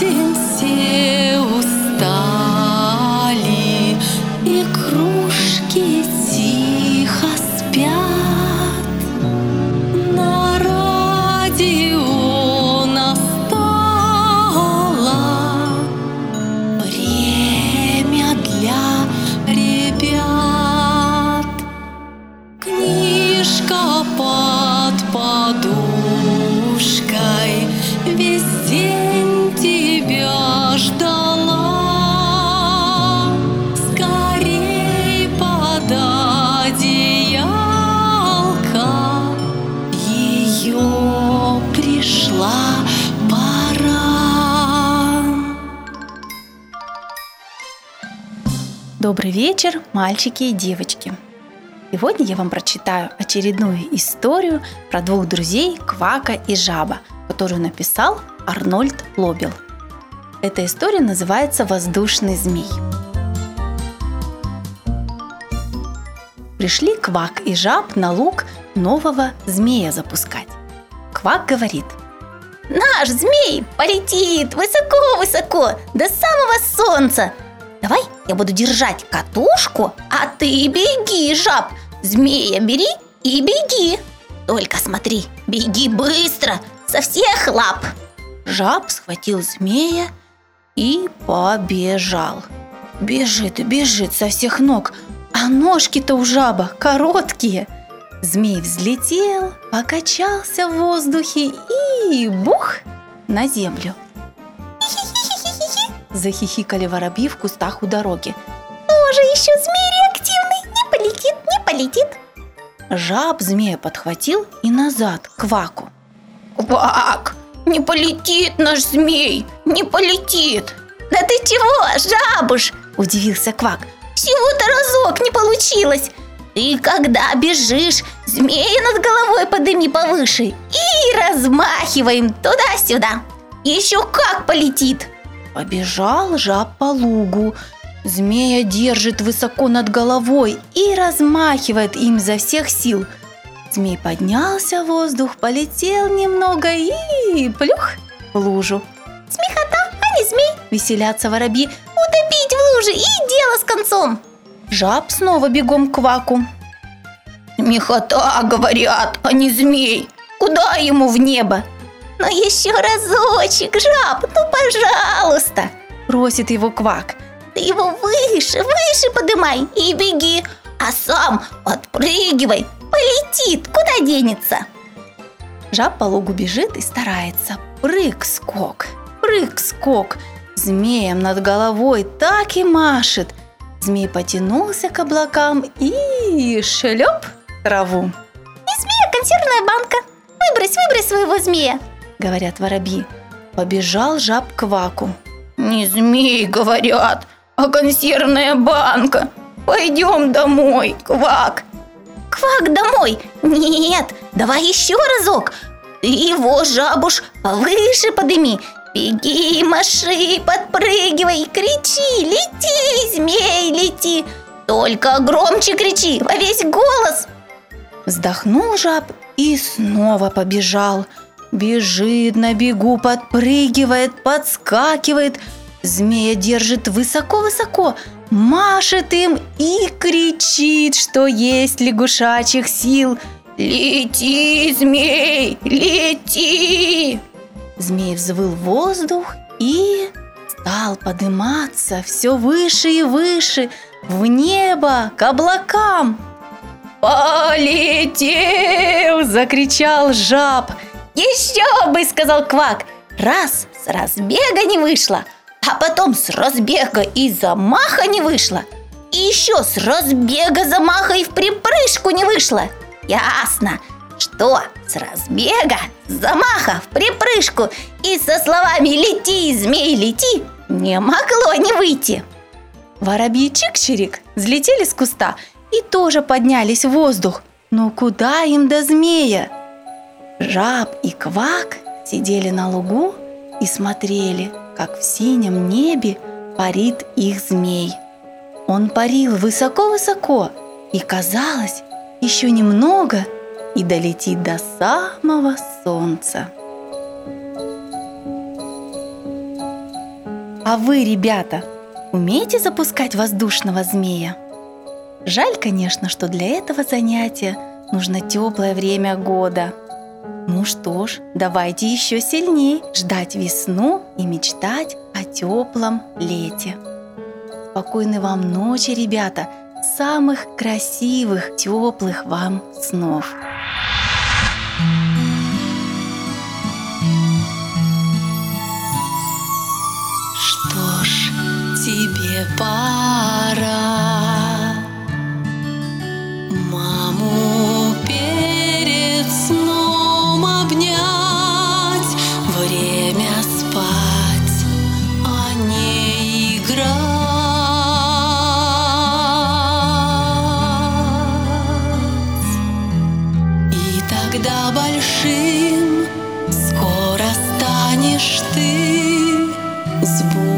till Добрый вечер, мальчики и девочки! Сегодня я вам прочитаю очередную историю про двух друзей Квака и Жаба, которую написал Арнольд Лобел. Эта история называется «Воздушный змей». Пришли Квак и Жаб на луг нового змея запускать. Квак говорит – Наш змей полетит высоко-высоко до самого солнца. Я буду держать катушку, а ты беги, жаб. Змея бери и беги. Только смотри, беги быстро, со всех лап. Жаб схватил змея и побежал. Бежит и бежит со всех ног, а ножки-то у жаба короткие. Змей взлетел, покачался в воздухе и бух на землю. Захихикали воробьи в кустах у дороги. Тоже еще змей реактивный, не полетит, не полетит. Жаб змея подхватил и назад, к Кваку. Квак, не полетит наш змей, не полетит. Да ты чего, жабуш? Удивился Квак. Всего-то разок не получилось. Ты когда бежишь, змея над головой подыми повыше и размахиваем туда-сюда. Еще как полетит. Побежал жаб по лугу. Змея держит высоко над головой и размахивает им изо всех сил. Змей поднялся в воздух, полетел немного и плюх в лужу. Смехота, а не змей. Веселятся воробьи. Утопить в луже и дело с концом. Жаб снова бегом к кваку. Смехота, говорят, а не змей. Куда ему в небо? Ну еще разочек, жаб, ну пожалуйста. Просит его квак. Ты его выше, выше подымай и беги, а сам подпрыгивай, полетит, куда денется. Жаб по лугу бежит и старается. Прыг-скок, прыг-скок. Змеем над головой так и машет. Змей потянулся к облакам и шлеп траву. Не змея, консервная банка. Выбрось, выбрось своего змея, говорят воробьи. Побежал жаб к кваку. Не змей, говорят, а консервная банка. Пойдем домой, квак. Квак домой? Нет, давай еще разок. Ты его, жабуш, повыше подыми. Беги, маши, подпрыгивай, кричи, лети, змей, лети. Только громче кричи, во весь голос. Вздохнул жаб и снова побежал. Бежит на бегу, подпрыгивает, подскакивает. Змея держит высоко-высоко, машет им и кричит, что есть лягушачьих сил. Лети, змей, лети! Змей взвыл воздух и стал подниматься все выше и выше, в небо, к облакам. «Полетел!» – закричал жаб. «Еще бы!» – сказал Квак. Раз с разбега не вышло, а потом с разбега и замаха не вышло. И еще с разбега, замаха и в припрыжку не вышло. Ясно, что с разбега, замаха в припрыжку и со словами «Лети, змей, лети» не могло не выйти. Воробьи Чик-Чирик взлетели с куста и тоже поднялись в воздух. Но куда им до змея? Жаб и Квак сидели на лугу и смотрели, как в синем небе парит их змей. Он парил высоко-высоко, и казалось, еще немного и долетит до самого солнца. А вы, ребята, умеете запускать воздушного змея? Жаль, конечно, что для этого занятия нужно теплое время года. Ну что ж, давайте еще сильнее ждать весну и мечтать о теплом лете. Спокойной вам ночи, ребята! Самых красивых, теплых вам снов! Что ж, тебе пора знаешь ты сбор.